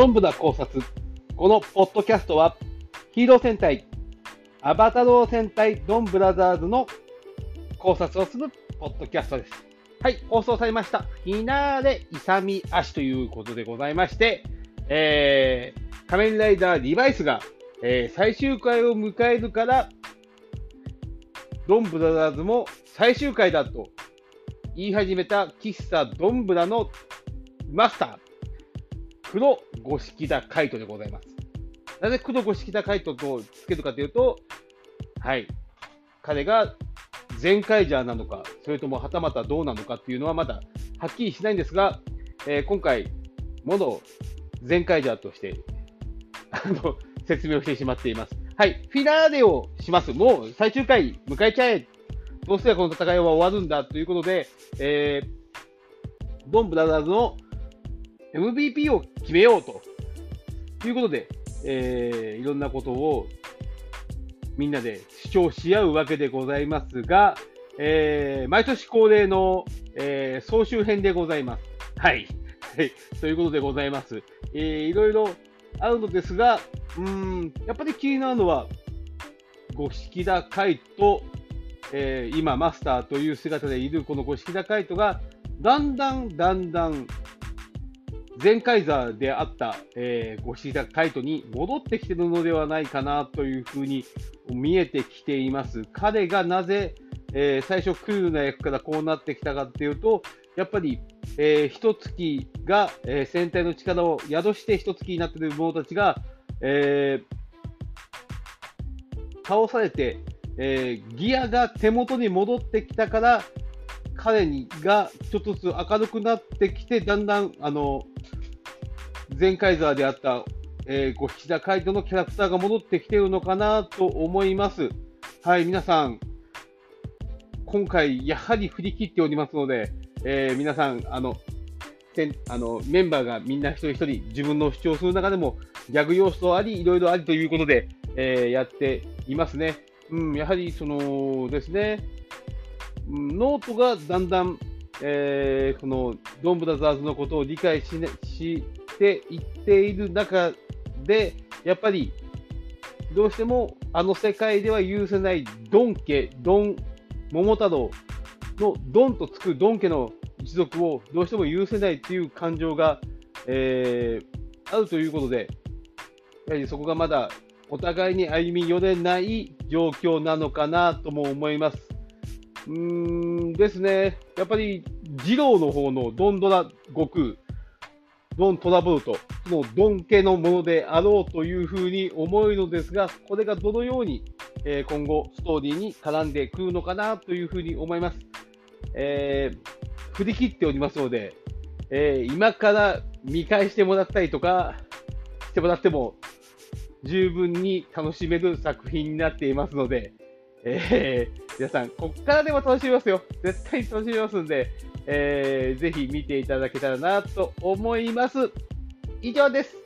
どんぶら考察。このポッドキャストは、ヒーロー戦隊、アバタロー戦隊ドンブラザーズの考察をするポッドキャストです。はい、放送されました。フィナーレ勇み足ということでございまして、えー、仮面ライダーリバイスが、えー、最終回を迎えるから、ドンブラザーズも最終回だと言い始めた喫茶ドンブラのマスター、黒五色田海斗でございます。なぜ黒五色田海斗とつけるかというと、はい、彼が全カイジャーなのか、それともはたまたどうなのかっていうのはまだはっきりしないんですが、えー、今回、元全カイジャーとしてあの説明をしてしまっています。はい、フィナーレをします。もう最終回迎えちゃえ。どうすればこの戦いは終わるんだということで、えー、ドンブラザーズの MVP を決めようとということで、えー、いろんなことをみんなで主張し合うわけでございますが、えー、毎年恒例の、えー、総集編でございます。はい。はい。ということでございます。えー、いろいろあるのですが、うん、やっぱり気になるのは、五色田海と、えー、今マスターという姿でいるこの五色田海人が、だんだんだんだん前回座であった、えー、ゴシダカイトに戻ってきてるのではないかなというふうに見えてきています。彼がなぜ、えー、最初クールな役からこうなってきたかっていうと、やっぱり、えー、一月が、えー、戦隊の力を宿して一月になっている者たちが、えー、倒されて、えー、ギアが手元に戻ってきたから、彼にがちょっとずつ明るくなってきて、だんだん、あの、前回座であった、えー、ご岸田海人のキャラクターが戻ってきているのかなと思います。はい、皆さん、今回、やはり振り切っておりますので、えー、皆さん、あの、あのメンバーがみんな一人一人自分の主張する中でもギャグ要素あり、いろいろありということで、えー、やっていますね。うん、やはりそのですね、脳人がだんだん、えー、このドンブラザーズのことを理解し,、していっている中で、やっぱりどうしてもあの世界では許せないドン家、ドン桃太郎のドンとつくドン家の一族をどうしても許せないという感情が、えー、あるということで、やはりそこがまだお互いに歩み寄れない状況なのかなとも思います。うーんですね、やっぱり二郎の方のドンドラ悟空、ドントラブルト、そのドン家のものであろうというふうに思うのですが、これがどのように、えー、今後ストーリーに絡んでくるのかなというふうに思います。えー、振り切っておりますので、えー、今から見返してもらったりとかしてもらっても十分に楽しめる作品になっていますので、えー、皆さん、こっからでも楽しみますよ。絶対に楽しみますんで、えー、ぜひ見ていただけたらなと思います。以上です。